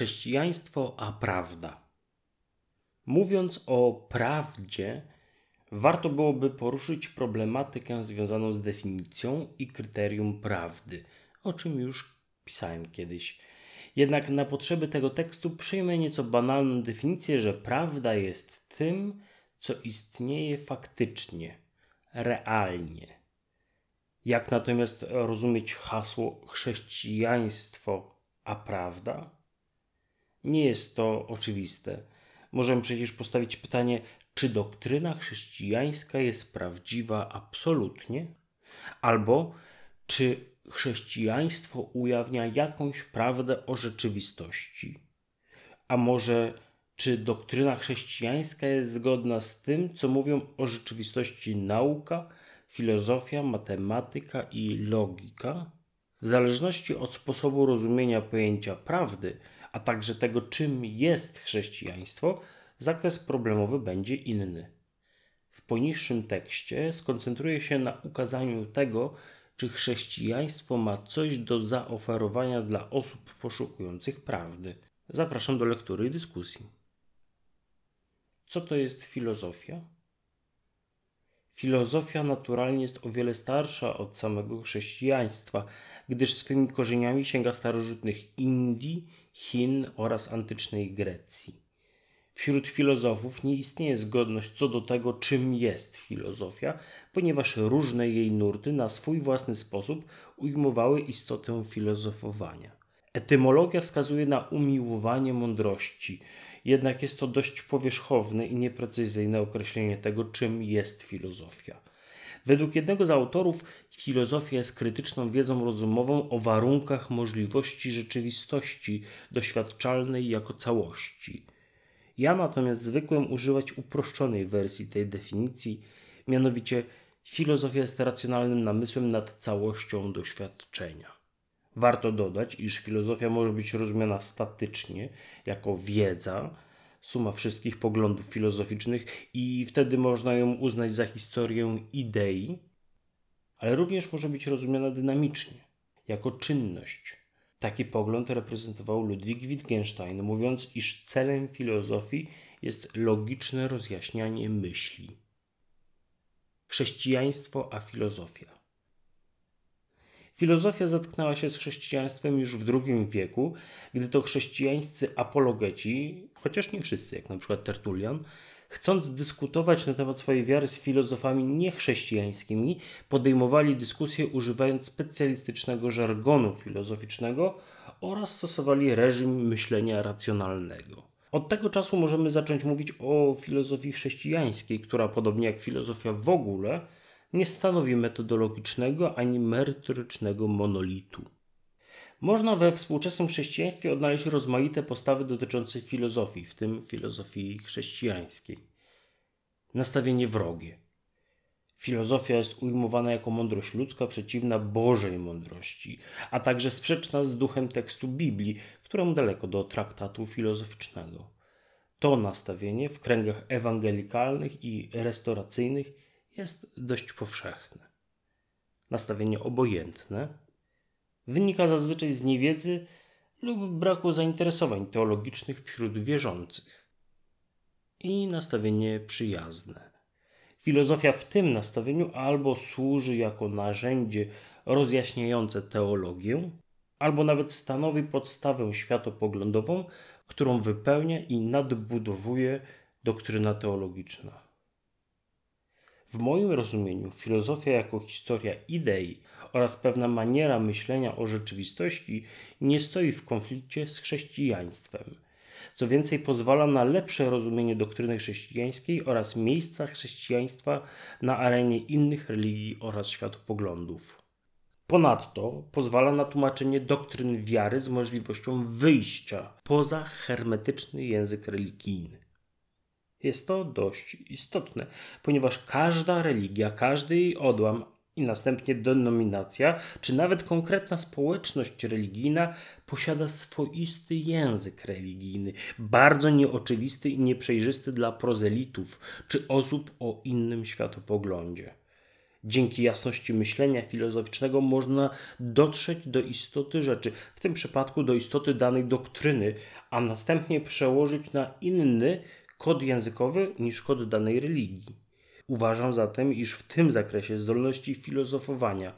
Chrześcijaństwo a prawda. Mówiąc o prawdzie, warto byłoby poruszyć problematykę związaną z definicją i kryterium prawdy, o czym już pisałem kiedyś. Jednak na potrzeby tego tekstu przyjmę nieco banalną definicję, że prawda jest tym, co istnieje faktycznie, realnie. Jak natomiast rozumieć hasło chrześcijaństwo a prawda? Nie jest to oczywiste. Możemy przecież postawić pytanie, czy doktryna chrześcijańska jest prawdziwa absolutnie? Albo czy chrześcijaństwo ujawnia jakąś prawdę o rzeczywistości? A może czy doktryna chrześcijańska jest zgodna z tym, co mówią o rzeczywistości nauka, filozofia, matematyka i logika? W zależności od sposobu rozumienia pojęcia prawdy, a także tego, czym jest chrześcijaństwo, zakres problemowy będzie inny. W poniższym tekście skoncentruję się na ukazaniu tego, czy chrześcijaństwo ma coś do zaoferowania dla osób poszukujących prawdy. Zapraszam do lektury i dyskusji. Co to jest filozofia? Filozofia naturalnie jest o wiele starsza od samego chrześcijaństwa, gdyż swymi korzeniami sięga starożytnych Indii, Chin oraz antycznej Grecji. Wśród filozofów nie istnieje zgodność co do tego, czym jest filozofia, ponieważ różne jej nurty na swój własny sposób ujmowały istotę filozofowania. Etymologia wskazuje na umiłowanie mądrości, jednak jest to dość powierzchowne i nieprecyzyjne określenie tego, czym jest filozofia. Według jednego z autorów, filozofia jest krytyczną wiedzą rozumową o warunkach możliwości rzeczywistości doświadczalnej jako całości. Ja natomiast zwykłem używać uproszczonej wersji tej definicji, mianowicie filozofia jest racjonalnym namysłem nad całością doświadczenia. Warto dodać, iż filozofia może być rozumiana statycznie, jako wiedza, suma wszystkich poglądów filozoficznych, i wtedy można ją uznać za historię idei, ale również może być rozumiana dynamicznie, jako czynność. Taki pogląd reprezentował Ludwik Wittgenstein, mówiąc, iż celem filozofii jest logiczne rozjaśnianie myśli. Chrześcijaństwo a filozofia. Filozofia zetknęła się z chrześcijaństwem już w II wieku, gdy to chrześcijańscy apologeci, chociaż nie wszyscy, jak na przykład Tertulian, chcąc dyskutować na temat swojej wiary z filozofami niechrześcijańskimi, podejmowali dyskusje używając specjalistycznego żargonu filozoficznego oraz stosowali reżim myślenia racjonalnego. Od tego czasu możemy zacząć mówić o filozofii chrześcijańskiej, która podobnie jak filozofia w ogóle nie stanowi metodologicznego ani merytorycznego monolitu. Można we współczesnym chrześcijaństwie odnaleźć rozmaite postawy dotyczące filozofii, w tym filozofii chrześcijańskiej. Nastawienie wrogie. Filozofia jest ujmowana jako mądrość ludzka przeciwna Bożej mądrości, a także sprzeczna z duchem tekstu Biblii, któremu daleko do traktatu filozoficznego. To nastawienie w kręgach ewangelikalnych i restauracyjnych jest dość powszechne. Nastawienie obojętne wynika zazwyczaj z niewiedzy lub braku zainteresowań teologicznych wśród wierzących. I nastawienie przyjazne. Filozofia w tym nastawieniu albo służy jako narzędzie rozjaśniające teologię, albo nawet stanowi podstawę światopoglądową, którą wypełnia i nadbudowuje doktryna teologiczna. W moim rozumieniu filozofia jako historia idei oraz pewna maniera myślenia o rzeczywistości nie stoi w konflikcie z chrześcijaństwem. Co więcej, pozwala na lepsze rozumienie doktryny chrześcijańskiej oraz miejsca chrześcijaństwa na arenie innych religii oraz światopoglądów. Ponadto pozwala na tłumaczenie doktryn wiary z możliwością wyjścia poza hermetyczny język religijny. Jest to dość istotne, ponieważ każda religia, każdy jej odłam i następnie denominacja, czy nawet konkretna społeczność religijna posiada swoisty język religijny, bardzo nieoczywisty i nieprzejrzysty dla prozelitów czy osób o innym światopoglądzie. Dzięki jasności myślenia filozoficznego można dotrzeć do istoty rzeczy, w tym przypadku do istoty danej doktryny, a następnie przełożyć na inny kod językowy niż kod danej religii. Uważam zatem, iż w tym zakresie zdolności filozofowania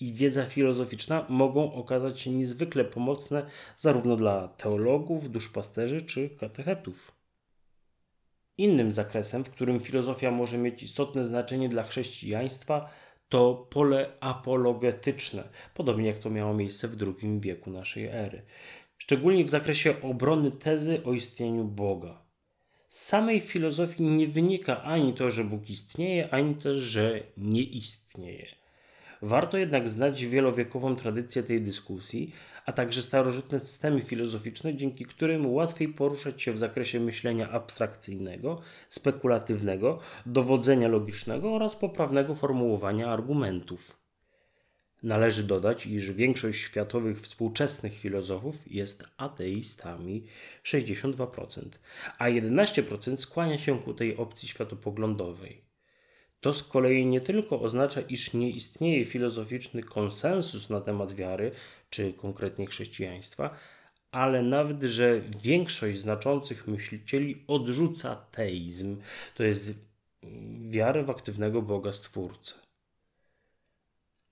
i wiedza filozoficzna mogą okazać się niezwykle pomocne zarówno dla teologów, duszpasterzy czy katechetów. Innym zakresem, w którym filozofia może mieć istotne znaczenie dla chrześcijaństwa, to pole apologetyczne, podobnie jak to miało miejsce w II wieku naszej ery, szczególnie w zakresie obrony tezy o istnieniu Boga. Z samej filozofii nie wynika ani to, że Bóg istnieje, ani też, że nie istnieje. Warto jednak znać wielowiekową tradycję tej dyskusji, a także starożytne systemy filozoficzne, dzięki którym łatwiej poruszać się w zakresie myślenia abstrakcyjnego, spekulatywnego, dowodzenia logicznego oraz poprawnego formułowania argumentów. Należy dodać, iż większość światowych współczesnych filozofów jest ateistami 62%, a 11% skłania się ku tej opcji światopoglądowej. To z kolei nie tylko oznacza, iż nie istnieje filozoficzny konsensus na temat wiary, czy konkretnie chrześcijaństwa, ale nawet, że większość znaczących myślicieli odrzuca teizm, to jest wiarę w aktywnego Boga Stwórcę.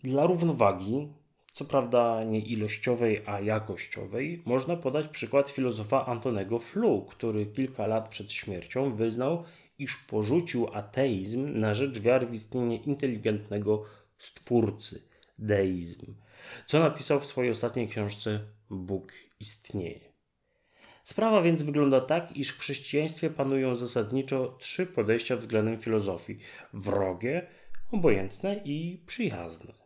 Dla równowagi, co prawda nie ilościowej, a jakościowej, można podać przykład filozofa Antonego Flu, który kilka lat przed śmiercią wyznał, iż porzucił ateizm na rzecz wiary w istnienie inteligentnego Stwórcy, deizm, co napisał w swojej ostatniej książce Bóg istnieje. Sprawa więc wygląda tak, iż w chrześcijaństwie panują zasadniczo trzy podejścia względem filozofii: wrogie, obojętne i przyjazne.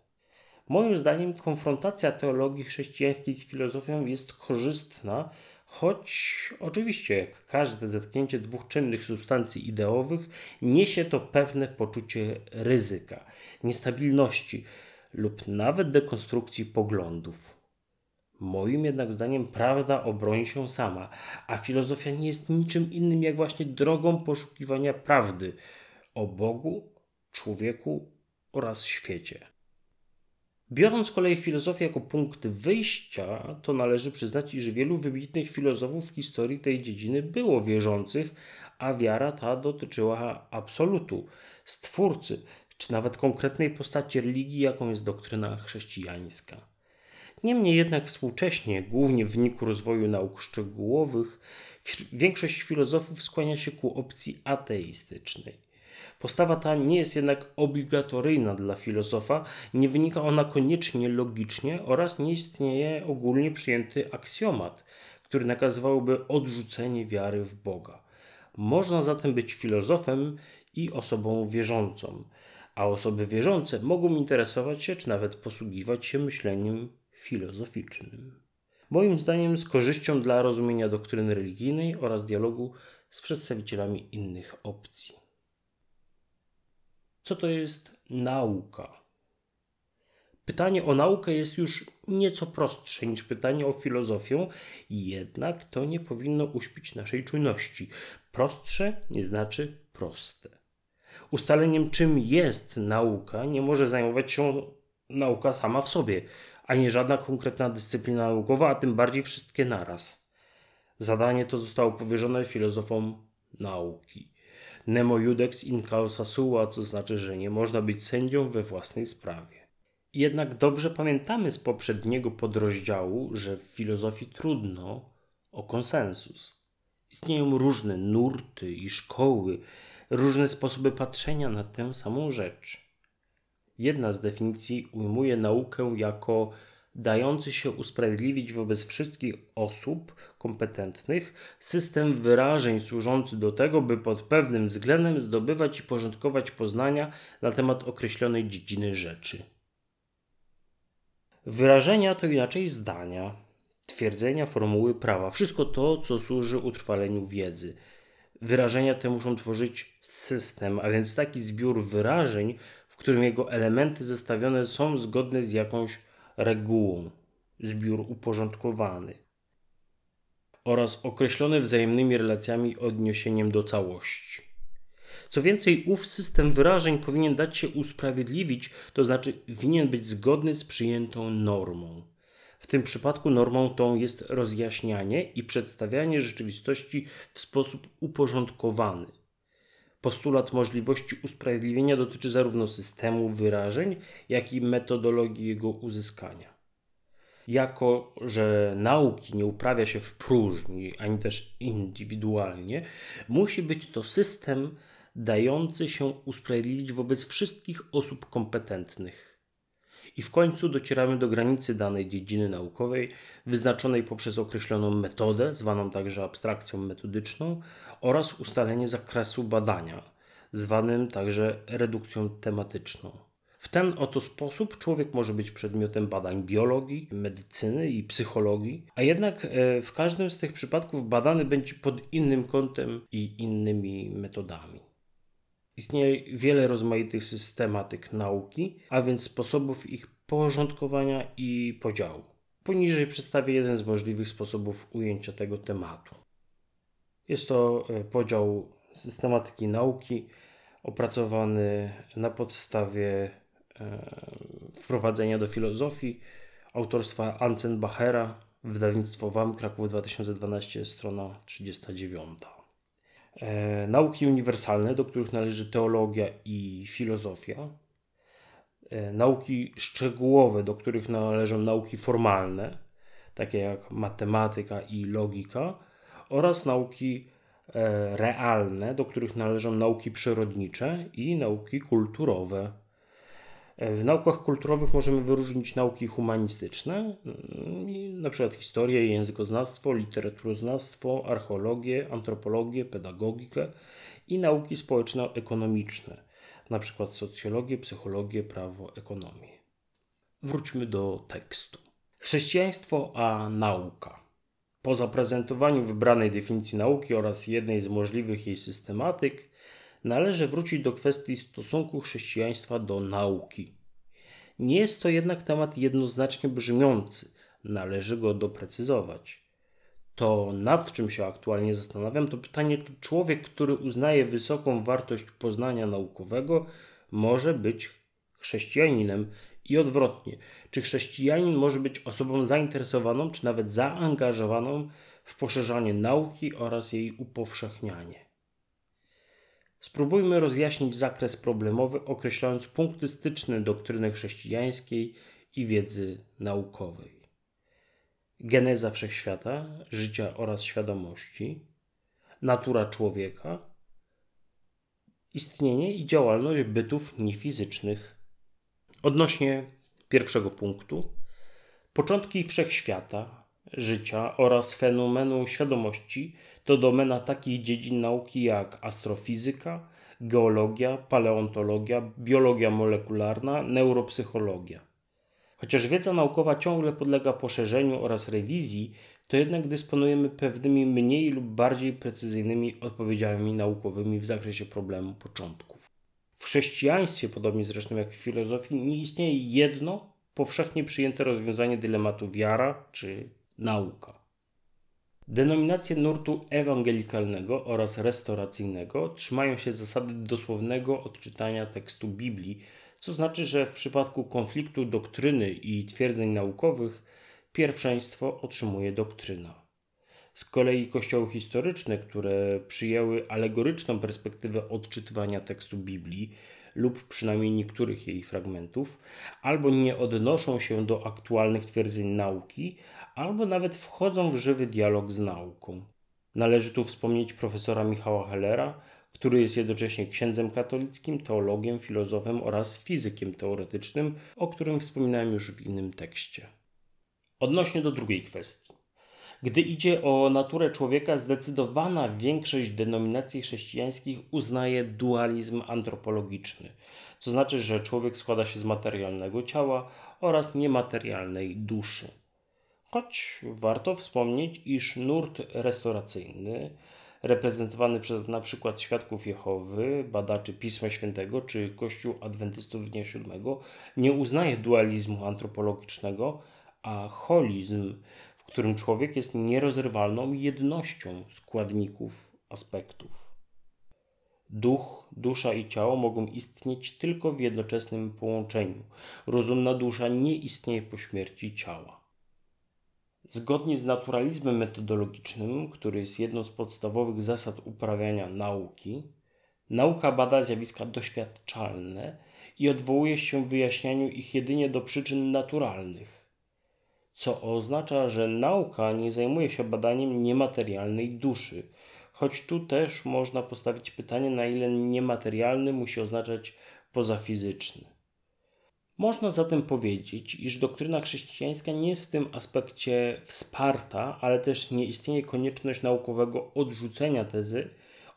Moim zdaniem konfrontacja teologii chrześcijańskiej z filozofią jest korzystna, choć oczywiście, jak każde zetknięcie dwóch czynnych substancji ideowych, niesie to pewne poczucie ryzyka, niestabilności lub nawet dekonstrukcji poglądów. Moim jednak zdaniem prawda obroni się sama, a filozofia nie jest niczym innym jak właśnie drogą poszukiwania prawdy o Bogu, człowieku oraz świecie. Biorąc z kolei filozofię jako punkt wyjścia, to należy przyznać, iż wielu wybitnych filozofów w historii tej dziedziny było wierzących, a wiara ta dotyczyła absolutu, stwórcy, czy nawet konkretnej postaci religii, jaką jest doktryna chrześcijańska. Niemniej jednak współcześnie, głównie w wyniku rozwoju nauk szczegółowych, większość filozofów skłania się ku opcji ateistycznej. Postawa ta nie jest jednak obligatoryjna dla filozofa, nie wynika ona koniecznie logicznie oraz nie istnieje ogólnie przyjęty aksjomat, który nakazywałby odrzucenie wiary w Boga. Można zatem być filozofem i osobą wierzącą, a osoby wierzące mogą interesować się czy nawet posługiwać się myśleniem filozoficznym. Moim zdaniem z korzyścią dla rozumienia doktryny religijnej oraz dialogu z przedstawicielami innych opcji. Co to jest nauka? Pytanie o naukę jest już nieco prostsze niż pytanie o filozofię, jednak to nie powinno uśpić naszej czujności. Prostsze nie znaczy proste. Ustaleniem, czym jest nauka, nie może zajmować się nauka sama w sobie, ani żadna konkretna dyscyplina naukowa, a tym bardziej wszystkie naraz. Zadanie to zostało powierzone filozofom nauki. Nemo judex in causa sua, co znaczy, że nie można być sędzią we własnej sprawie. Jednak dobrze pamiętamy z poprzedniego podrozdziału, że w filozofii trudno o konsensus. Istnieją różne nurty i szkoły, różne sposoby patrzenia na tę samą rzecz. Jedna z definicji ujmuje naukę jako dający się usprawiedliwić wobec wszystkich osób kompetentnych system wyrażeń służący do tego, by pod pewnym względem zdobywać i porządkować poznania na temat określonej dziedziny rzeczy. Wyrażenia to inaczej zdania, twierdzenia, formuły prawa, wszystko to, co służy utrwaleniu wiedzy. Wyrażenia te muszą tworzyć system, a więc taki zbiór wyrażeń, w którym jego elementy zestawione są zgodne z jakąś regułą, zbiór uporządkowany oraz określony wzajemnymi relacjami odniesieniem do całości. Co więcej, ów system wyrażeń powinien dać się usprawiedliwić, to znaczy winien być zgodny z przyjętą normą. W tym przypadku normą tą jest rozjaśnianie i przedstawianie rzeczywistości w sposób uporządkowany. Postulat możliwości usprawiedliwienia dotyczy zarówno systemu wyrażeń, jak i metodologii jego uzyskania. Jako, że nauki nie uprawia się w próżni, ani też indywidualnie, musi być to system dający się usprawiedliwić wobec wszystkich osób kompetentnych. I w końcu docieramy do granicy danej dziedziny naukowej, wyznaczonej poprzez określoną metodę, zwaną także abstrakcją metodyczną, oraz ustalenie zakresu badania, zwanym także redukcją tematyczną. W ten oto sposób człowiek może być przedmiotem badań biologii, medycyny i psychologii, a jednak e, w każdym z tych przypadków badany będzie pod innym kątem i innymi metodami. Istnieje wiele rozmaitych systematyk nauki, a więc sposobów ich porządkowania i podziału. Poniżej przedstawię jeden z możliwych sposobów ujęcia tego tematu. Jest to e, podział systematyki nauki opracowany na podstawie e, wprowadzenia do filozofii autorstwa Ancenbachera, wydawnictwo WAM Kraków 2012, strona 39. E, nauki uniwersalne, do których należy teologia i filozofia. Nauki szczegółowe, do których należą nauki formalne, takie jak matematyka i logika oraz nauki e, realne, do których należą nauki przyrodnicze i nauki kulturowe. E, w naukach kulturowych możemy wyróżnić nauki humanistyczne, mm, przykład historię, językoznawstwo, literaturoznawstwo, archeologię, antropologię, pedagogikę i nauki społeczno-ekonomiczne, przykład socjologię, psychologię, prawo, ekonomię. Wróćmy do tekstu. Chrześcijaństwo a nauka. Po zaprezentowaniu wybranej definicji nauki oraz jednej z możliwych jej systematyk, należy wrócić do kwestii stosunku chrześcijaństwa do nauki. Nie jest to jednak temat jednoznacznie brzmiący, należy go doprecyzować. To, nad czym się aktualnie zastanawiam, to pytanie, czy człowiek, który uznaje wysoką wartość poznania naukowego, może być chrześcijaninem i odwrotnie. Czy chrześcijanin może być osobą zainteresowaną, czy nawet zaangażowaną w poszerzanie nauki oraz jej upowszechnianie? Spróbujmy rozjaśnić zakres problemowy, określając punkty styczne doktryny chrześcijańskiej i wiedzy naukowej. Geneza wszechświata, życia oraz świadomości, natura człowieka, istnienie i działalność bytów niefizycznych Odnośnie pierwszego punktu, początki wszechświata, życia oraz fenomenu świadomości to domena takich dziedzin nauki jak astrofizyka, geologia, paleontologia, biologia molekularna, neuropsychologia. Chociaż wiedza naukowa ciągle podlega poszerzeniu oraz rewizji, to jednak dysponujemy pewnymi mniej lub bardziej precyzyjnymi odpowiedziami naukowymi w zakresie problemu początków. W chrześcijaństwie, podobnie zresztą jak w filozofii, nie istnieje jedno powszechnie przyjęte rozwiązanie dylematu wiara czy nauka. Denominacje nurtu ewangelikalnego oraz restauracyjnego trzymają się zasady dosłownego odczytania tekstu Biblii, co znaczy, że w przypadku konfliktu doktryny i twierdzeń naukowych pierwszeństwo otrzymuje doktryna. Z kolei kościoły historyczne, które przyjęły alegoryczną perspektywę odczytywania tekstu Biblii lub przynajmniej niektórych jej fragmentów, albo nie odnoszą się do aktualnych twierdzeń nauki, albo nawet wchodzą w żywy dialog z nauką. Należy tu wspomnieć profesora Michała Hellera, który jest jednocześnie księdzem katolickim, teologiem, filozofem oraz fizykiem teoretycznym, o którym wspominałem już w innym tekście. Odnośnie do drugiej kwestii. Gdy idzie o naturę człowieka, zdecydowana większość denominacji chrześcijańskich uznaje dualizm antropologiczny, co znaczy, że człowiek składa się z materialnego ciała oraz niematerialnej duszy. Choć warto wspomnieć, iż nurt restauracyjny, reprezentowany przez np. świadków Jehowy, badaczy Pisma Świętego czy Kościół Adwentystów Dnia Siódmego, nie uznaje dualizmu antropologicznego, a holizm którym człowiek jest nierozerwalną jednością składników, aspektów. Duch, dusza i ciało mogą istnieć tylko w jednoczesnym połączeniu. Rozumna dusza nie istnieje po śmierci ciała. Zgodnie z naturalizmem metodologicznym, który jest jedną z podstawowych zasad uprawiania nauki, nauka bada zjawiska doświadczalne i odwołuje się w wyjaśnianiu ich jedynie do przyczyn naturalnych, co oznacza, że nauka nie zajmuje się badaniem niematerialnej duszy, choć tu też można postawić pytanie, na ile niematerialny musi oznaczać pozafizyczny. Można zatem powiedzieć, iż doktryna chrześcijańska nie jest w tym aspekcie wsparta, ale też nie istnieje konieczność naukowego odrzucenia tezy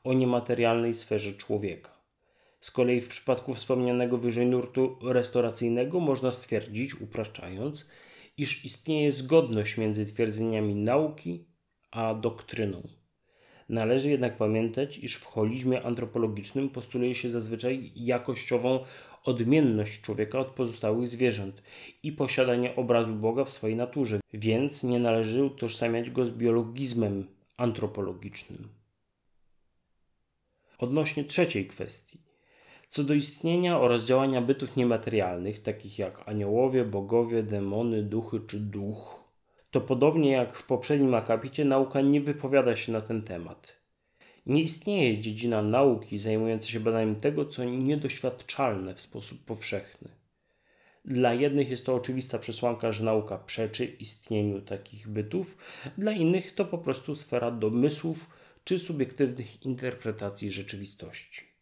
o niematerialnej sferze człowieka. Z kolei w przypadku wspomnianego wyżej nurtu restauracyjnego można stwierdzić, upraszczając, iż istnieje zgodność między twierdzeniami nauki a doktryną. Należy jednak pamiętać, iż w holizmie antropologicznym postuluje się zazwyczaj jakościową odmienność człowieka od pozostałych zwierząt i posiadanie obrazu Boga w swojej naturze, więc nie należy utożsamiać go z biologizmem antropologicznym. Odnośnie trzeciej kwestii. Co do istnienia oraz działania bytów niematerialnych, takich jak aniołowie, bogowie, demony, duchy czy duch, to podobnie jak w poprzednim akapicie, nauka nie wypowiada się na ten temat. Nie istnieje dziedzina nauki zajmująca się badaniem tego, co niedoświadczalne w sposób powszechny. Dla jednych jest to oczywista przesłanka, że nauka przeczy istnieniu takich bytów, dla innych to po prostu sfera domysłów czy subiektywnych interpretacji rzeczywistości.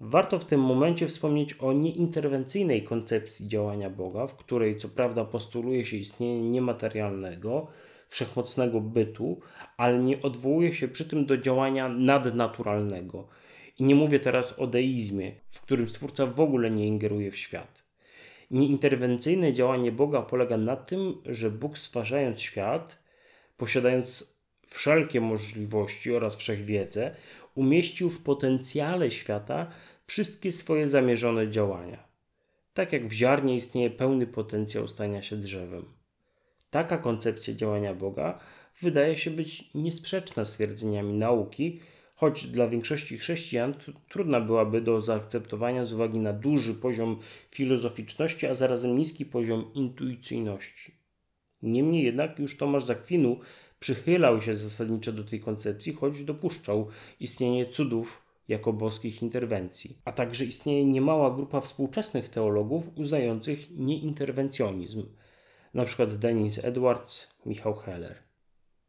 Warto w tym momencie wspomnieć o nieinterwencyjnej koncepcji działania Boga, w której co prawda postuluje się istnienie niematerialnego, wszechmocnego bytu, ale nie odwołuje się przy tym do działania nadnaturalnego. I nie mówię teraz o deizmie, w którym Stwórca w ogóle nie ingeruje w świat. Nieinterwencyjne działanie Boga polega na tym, że Bóg stwarzając świat, posiadając wszelkie możliwości oraz wszechwiedzę, umieścił w potencjale świata wszystkie swoje zamierzone działania. Tak jak w ziarnie istnieje pełny potencjał stania się drzewem. Taka koncepcja działania Boga wydaje się być niesprzeczna z twierdzeniami nauki, choć dla większości chrześcijan trudna byłaby do zaakceptowania z uwagi na duży poziom filozoficzności, a zarazem niski poziom intuicyjności. Niemniej jednak już Tomasz Zakwinu przychylał się zasadniczo do tej koncepcji, choć dopuszczał istnienie cudów jako boskich interwencji, a także istnieje niemała grupa współczesnych teologów uznających nieinterwencjonizm, np. Denis Edwards, Michał Heller.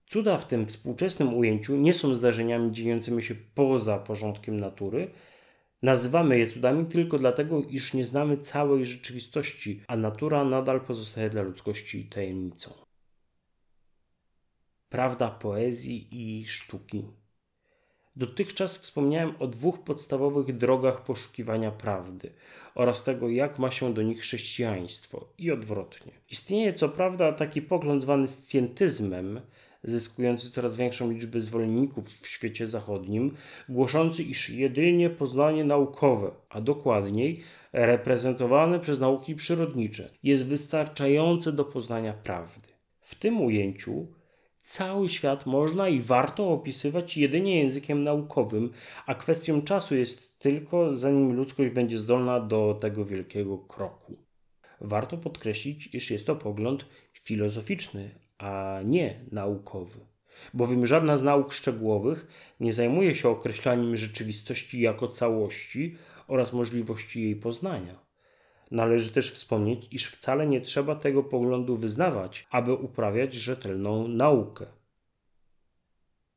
Cuda w tym współczesnym ujęciu nie są zdarzeniami dziejącymi się poza porządkiem natury. Nazywamy je cudami tylko dlatego, iż nie znamy całej rzeczywistości, a natura nadal pozostaje dla ludzkości tajemnicą. Prawda poezji i sztuki. Dotychczas wspomniałem o dwóch podstawowych drogach poszukiwania prawdy oraz tego, jak ma się do nich chrześcijaństwo i odwrotnie. Istnieje co prawda taki pogląd zwany scjentyzmem, zyskujący coraz większą liczbę zwolenników w świecie zachodnim, głoszący, iż jedynie poznanie naukowe, a dokładniej reprezentowane przez nauki przyrodnicze, jest wystarczające do poznania prawdy. W tym ujęciu Cały świat można i warto opisywać jedynie językiem naukowym, a kwestią czasu jest tylko, zanim ludzkość będzie zdolna do tego wielkiego kroku. Warto podkreślić, iż jest to pogląd filozoficzny, a nie naukowy, bowiem żadna z nauk szczegółowych nie zajmuje się określaniem rzeczywistości jako całości oraz możliwości jej poznania. Należy też wspomnieć, iż wcale nie trzeba tego poglądu wyznawać, aby uprawiać rzetelną naukę.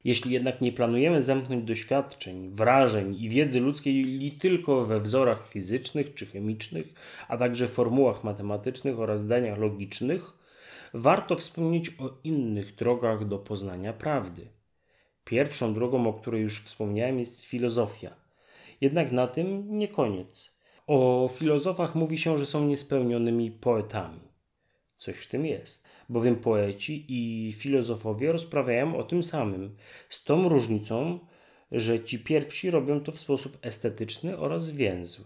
Jeśli jednak nie planujemy zamknąć doświadczeń, wrażeń i wiedzy ludzkiej li tylko we wzorach fizycznych czy chemicznych, a także formułach matematycznych oraz zdaniach logicznych, warto wspomnieć o innych drogach do poznania prawdy. Pierwszą drogą, o której już wspomniałem, jest filozofia. Jednak na tym nie koniec. O filozofach mówi się, że są niespełnionymi poetami. Coś w tym jest, bowiem poeci i filozofowie rozprawiają o tym samym, z tą różnicą, że ci pierwsi robią to w sposób estetyczny oraz więzły.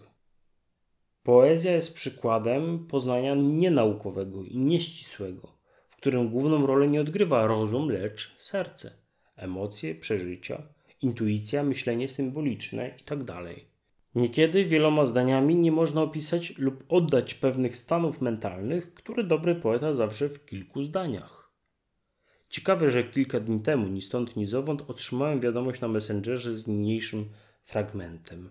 Poezja jest przykładem poznania nienaukowego i nieścisłego, w którym główną rolę nie odgrywa rozum, lecz serce, emocje, przeżycia, intuicja, myślenie symboliczne itd. Niekiedy wieloma zdaniami nie można opisać lub oddać pewnych stanów mentalnych, które dobry poeta zawsze w kilku zdaniach. Ciekawe, że kilka dni temu, ni stąd, ni zowąd, otrzymałem wiadomość na Messengerze z niniejszym fragmentem.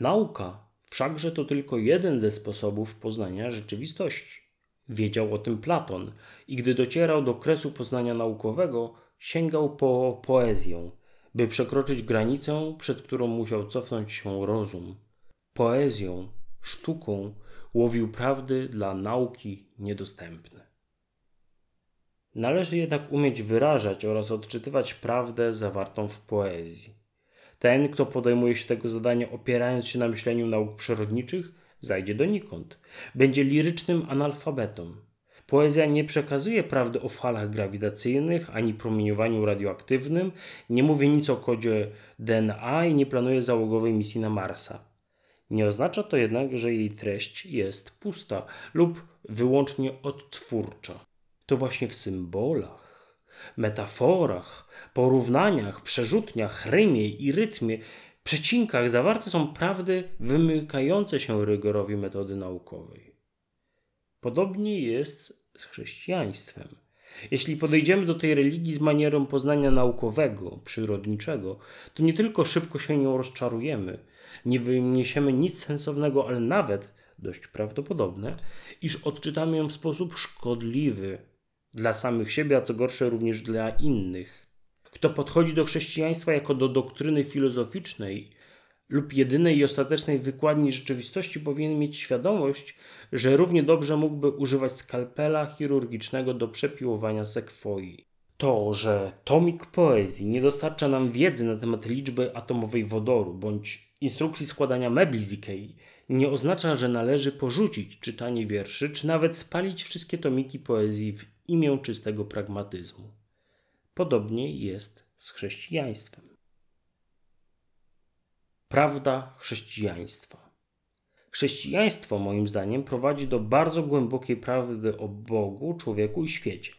Nauka wszakże to tylko jeden ze sposobów poznania rzeczywistości. Wiedział o tym Platon i gdy docierał do kresu poznania naukowego, sięgał po poezję, by przekroczyć granicę, przed którą musiał cofnąć się rozum. Poezją, sztuką łowił prawdy dla nauki niedostępne. Należy jednak umieć wyrażać oraz odczytywać prawdę zawartą w poezji. Ten, kto podejmuje się tego zadania opierając się na myśleniu nauk przyrodniczych, zajdzie donikąd. Będzie lirycznym analfabetą. Poezja nie przekazuje prawdy o falach grawitacyjnych ani promieniowaniu radioaktywnym, nie mówi nic o kodzie DNA i nie planuje załogowej misji na Marsa. Nie oznacza to jednak, że jej treść jest pusta lub wyłącznie odtwórcza. To właśnie w symbolach, metaforach, porównaniach, przerzutniach, rymie i rytmie, przecinkach zawarte są prawdy wymykające się rygorowi metody naukowej. Podobnie jest z chrześcijaństwem. Jeśli podejdziemy do tej religii z manierą poznania naukowego, przyrodniczego, to nie tylko szybko się nią rozczarujemy, nie wyniesiemy nic sensownego, ale nawet dość prawdopodobne, iż odczytamy ją w sposób szkodliwy dla samych siebie, a co gorsze również dla innych. Kto podchodzi do chrześcijaństwa jako do doktryny filozoficznej lub jedynej i ostatecznej wykładni rzeczywistości, powinien mieć świadomość, że równie dobrze mógłby używać skalpela chirurgicznego do przepiłowania sekwoi. To, że tomik poezji nie dostarcza nam wiedzy na temat liczby atomowej wodoru bądź instrukcji składania mebli z Ikei, nie oznacza, że należy porzucić czytanie wierszy, czy nawet spalić wszystkie tomiki poezji w imię czystego pragmatyzmu. Podobnie jest z chrześcijaństwem. Prawda chrześcijaństwa. Chrześcijaństwo, moim zdaniem, prowadzi do bardzo głębokiej prawdy o Bogu, człowieku i świecie.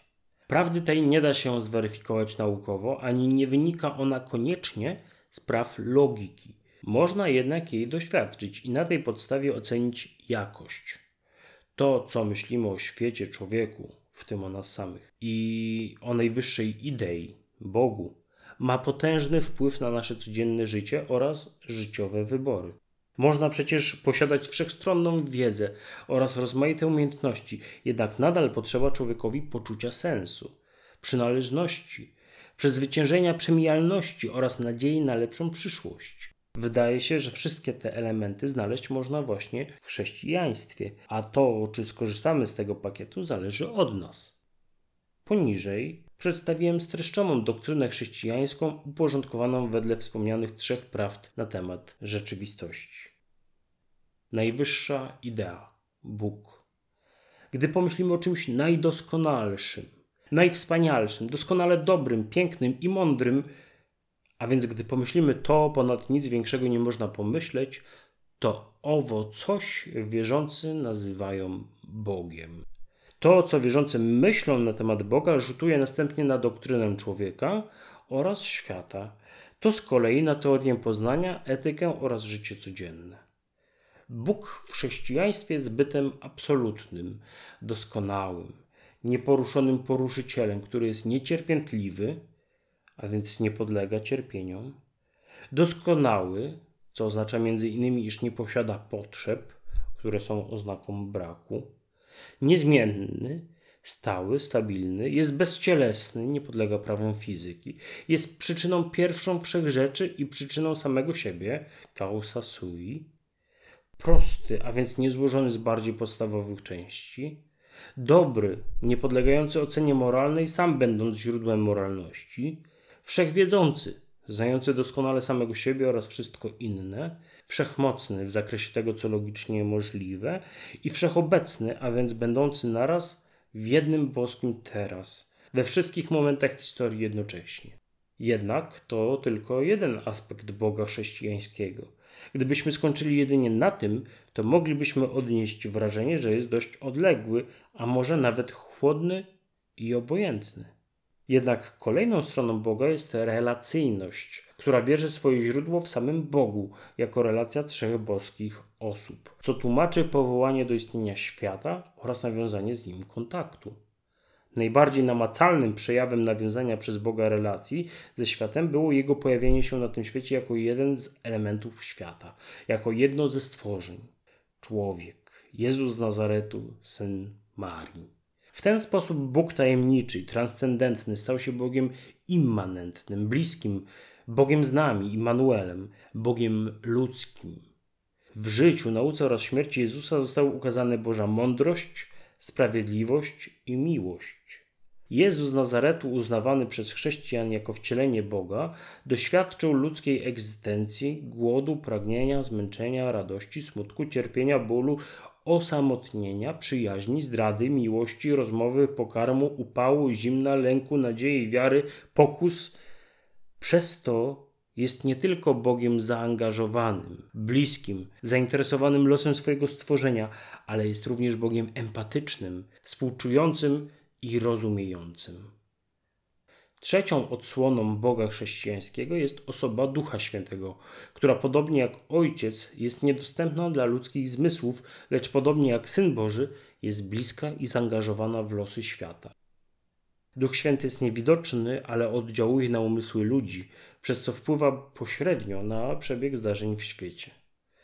Prawdy tej nie da się zweryfikować naukowo, ani nie wynika ona koniecznie z praw logiki. Można jednak jej doświadczyć i na tej podstawie ocenić jakość. To, co myślimy o świecie, człowieku, w tym o nas samych i o najwyższej idei, Bogu, ma potężny wpływ na nasze codzienne życie oraz życiowe wybory. Można przecież posiadać wszechstronną wiedzę oraz rozmaite umiejętności, jednak nadal potrzeba człowiekowi poczucia sensu, przynależności, przezwyciężenia przemijalności oraz nadziei na lepszą przyszłość. Wydaje się, że wszystkie te elementy znaleźć można właśnie w chrześcijaństwie, a to, czy skorzystamy z tego pakietu, zależy od nas. Poniżej przedstawiłem streszczoną doktrynę chrześcijańską uporządkowaną wedle wspomnianych trzech prawd na temat rzeczywistości. Najwyższa idea Bóg. Gdy pomyślimy o czymś najdoskonalszym, najwspanialszym, doskonale dobrym, pięknym i mądrym, a więc gdy pomyślimy to, ponad nic większego nie można pomyśleć, to owo coś wierzący nazywają Bogiem. To, co wierzący myślą na temat Boga, rzutuje następnie na doktrynę człowieka oraz świata. To z kolei na teorię poznania, etykę oraz życie codzienne. Bóg w chrześcijaństwie jest bytem absolutnym, doskonałym, nieporuszonym poruszycielem, który jest niecierpiętliwy, a więc nie podlega cierpieniom. Doskonały, co oznacza między innymi, iż nie posiada potrzeb, które są oznaką braku. Niezmienny, stały, stabilny, jest bezcielesny, nie podlega prawom fizyki, jest przyczyną pierwszą wszechrzeczy i przyczyną samego siebie, causa sui. Prosty, a więc niezłożony z bardziej podstawowych części. Dobry, nie podlegający ocenie moralnej, sam będąc źródłem moralności wszechwiedzący, znający doskonale samego siebie oraz wszystko inne, wszechmocny w zakresie tego, co logicznie możliwe i wszechobecny, a więc będący naraz w jednym boskim teraz, we wszystkich momentach historii jednocześnie. Jednak to tylko jeden aspekt Boga chrześcijańskiego. Gdybyśmy skończyli jedynie na tym, to moglibyśmy odnieść wrażenie, że jest dość odległy, a może nawet chłodny i obojętny. Jednak kolejną stroną Boga jest relacyjność, która bierze swoje źródło w samym Bogu, jako relacja trzech boskich osób, co tłumaczy powołanie do istnienia świata oraz nawiązanie z nim kontaktu. Najbardziej namacalnym przejawem nawiązania przez Boga relacji ze światem było jego pojawienie się na tym świecie jako jeden z elementów świata, jako jedno ze stworzeń człowiek, Jezus z Nazaretu, syn Marii. W ten sposób Bóg tajemniczy, transcendentny stał się Bogiem immanentnym, bliskim, Bogiem z nami, Immanuelem, Bogiem ludzkim. W życiu, nauce oraz śmierci Jezusa zostały ukazane Boża mądrość, sprawiedliwość i miłość. Jezus z Nazaretu, uznawany przez chrześcijan jako wcielenie Boga, doświadczył ludzkiej egzystencji, głodu, pragnienia, zmęczenia, radości, smutku, cierpienia, bólu, osamotnienia, przyjaźni, zdrady, miłości, rozmowy, pokarmu, upału, zimna, lęku, nadziei, wiary, pokus. Przez to jest nie tylko Bogiem zaangażowanym, bliskim, zainteresowanym losem swojego stworzenia, ale jest również Bogiem empatycznym, współczującym i rozumiejącym. Trzecią odsłoną Boga chrześcijańskiego jest osoba Ducha Świętego, która podobnie jak Ojciec jest niedostępna dla ludzkich zmysłów, lecz podobnie jak Syn Boży jest bliska i zaangażowana w losy świata. Duch Święty jest niewidoczny, ale oddziałuje na umysły ludzi, przez co wpływa pośrednio na przebieg zdarzeń w świecie.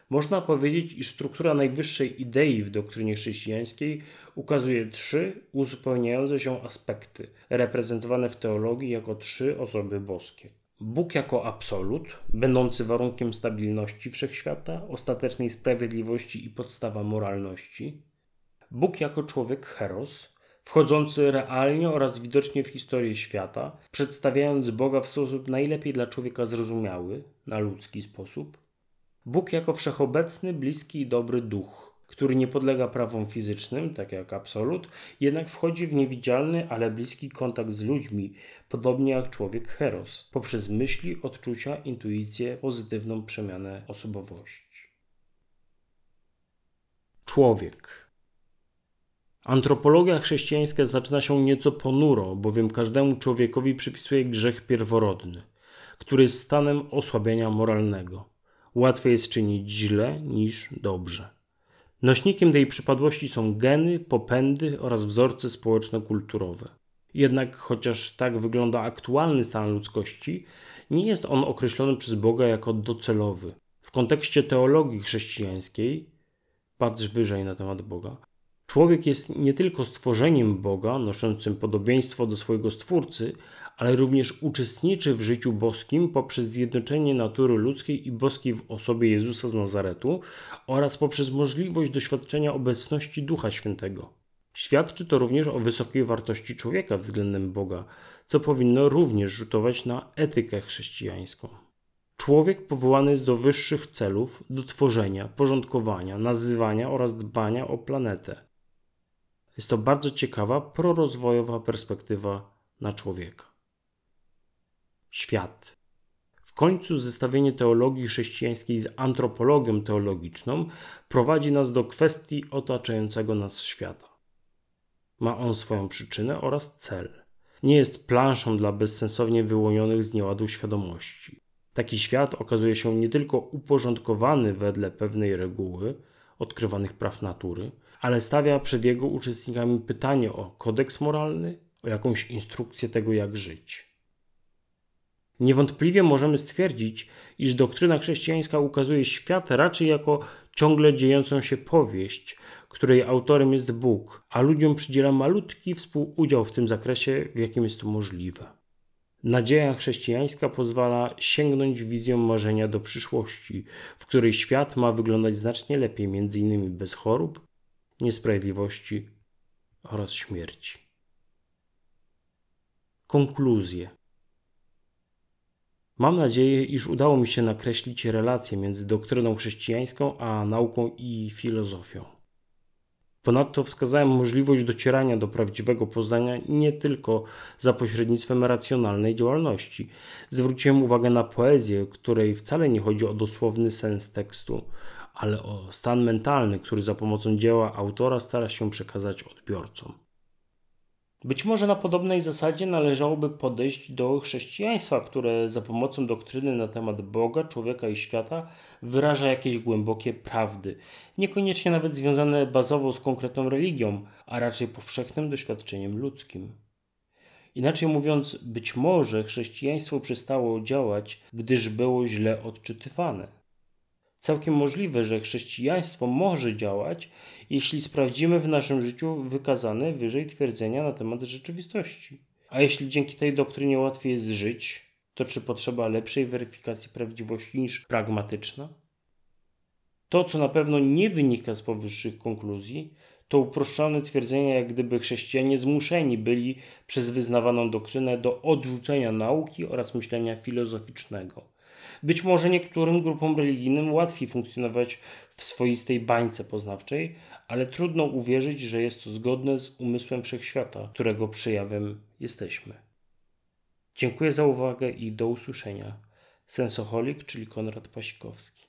Można powiedzieć, iż struktura najwyższej idei w doktrynie chrześcijańskiej ukazuje trzy uzupełniające się aspekty, reprezentowane w teologii jako trzy osoby boskie. Bóg jako absolut, będący warunkiem stabilności wszechświata, ostatecznej sprawiedliwości i podstawa moralności. Bóg jako człowiek heros, wchodzący realnie oraz widocznie w historię świata, przedstawiając Boga w sposób najlepiej dla człowieka zrozumiały, na ludzki sposób. Bóg jako wszechobecny, bliski i dobry duch, który nie podlega prawom fizycznym, tak jak absolut, jednak wchodzi w niewidzialny, ale bliski kontakt z ludźmi, podobnie jak człowiek Heros, poprzez myśli, odczucia, intuicję, pozytywną przemianę osobowości. Człowiek. Antropologia chrześcijańska zaczyna się nieco ponuro, bowiem każdemu człowiekowi przypisuje grzech pierworodny, który jest stanem osłabienia moralnego. Łatwiej jest czynić źle niż dobrze. Nośnikiem tej przypadłości są geny, popędy oraz wzorce społeczno-kulturowe. Jednak chociaż tak wygląda aktualny stan ludzkości, nie jest on określony przez Boga jako docelowy. W kontekście teologii chrześcijańskiej, patrz wyżej na temat Boga, człowiek jest nie tylko stworzeniem Boga, noszącym podobieństwo do swojego Stwórcy, ale również uczestniczy w życiu boskim poprzez zjednoczenie natury ludzkiej i boskiej w osobie Jezusa z Nazaretu oraz poprzez możliwość doświadczenia obecności Ducha Świętego. Świadczy to również o wysokiej wartości człowieka względem Boga, co powinno również rzutować na etykę chrześcijańską. Człowiek powołany jest do wyższych celów, do tworzenia, porządkowania, nazywania oraz dbania o planetę. Jest to bardzo ciekawa, prorozwojowa perspektywa na człowieka świat. W końcu zestawienie teologii chrześcijańskiej z antropologią teologiczną prowadzi nas do kwestii otaczającego nas świata. Ma on swoją przyczynę oraz cel. Nie jest planszą dla bezsensownie wyłonionych z nieładu świadomości. Taki świat okazuje się nie tylko uporządkowany wedle pewnej reguły, odkrywanych praw natury, ale stawia przed jego uczestnikami pytanie o kodeks moralny, o jakąś instrukcję tego, jak żyć. Niewątpliwie możemy stwierdzić, iż doktryna chrześcijańska ukazuje świat raczej jako ciągle dziejącą się powieść, której autorem jest Bóg, a ludziom przydziela malutki współudział w tym zakresie, w jakim jest to możliwe. Nadzieja chrześcijańska pozwala sięgnąć wizją marzenia do przyszłości, w której świat ma wyglądać znacznie lepiej, m.in. bez chorób, niesprawiedliwości oraz śmierci. Konkluzje. Mam nadzieję, iż udało mi się nakreślić relację między doktryną chrześcijańską a nauką i filozofią. Ponadto wskazałem możliwość docierania do prawdziwego poznania nie tylko za pośrednictwem racjonalnej działalności. Zwróciłem uwagę na poezję, której wcale nie chodzi o dosłowny sens tekstu, ale o stan mentalny, który za pomocą dzieła autora stara się przekazać odbiorcom. Być może na podobnej zasadzie należałoby podejść do chrześcijaństwa, które za pomocą doktryny na temat Boga, człowieka i świata wyraża jakieś głębokie prawdy, niekoniecznie nawet związane bazowo z konkretną religią, a raczej powszechnym doświadczeniem ludzkim. Inaczej mówiąc, być może chrześcijaństwo przestało działać, gdyż było źle odczytywane. Całkiem możliwe, że chrześcijaństwo może działać, jeśli sprawdzimy w naszym życiu wykazane wyżej twierdzenia na temat rzeczywistości. A jeśli dzięki tej doktrynie łatwiej jest żyć, to czy potrzeba lepszej weryfikacji prawdziwości niż pragmatyczna? To, co na pewno nie wynika z powyższych konkluzji, to uproszczone twierdzenia, jak gdyby chrześcijanie zmuszeni byli przez wyznawaną doktrynę do odrzucenia nauki oraz myślenia filozoficznego. Być może niektórym grupom religijnym łatwiej funkcjonować w swoistej bańce poznawczej, ale trudno uwierzyć, że jest to zgodne z umysłem wszechświata, którego przejawem jesteśmy. Dziękuję za uwagę i do usłyszenia. Sensoholik, czyli Konrad Pasikowski.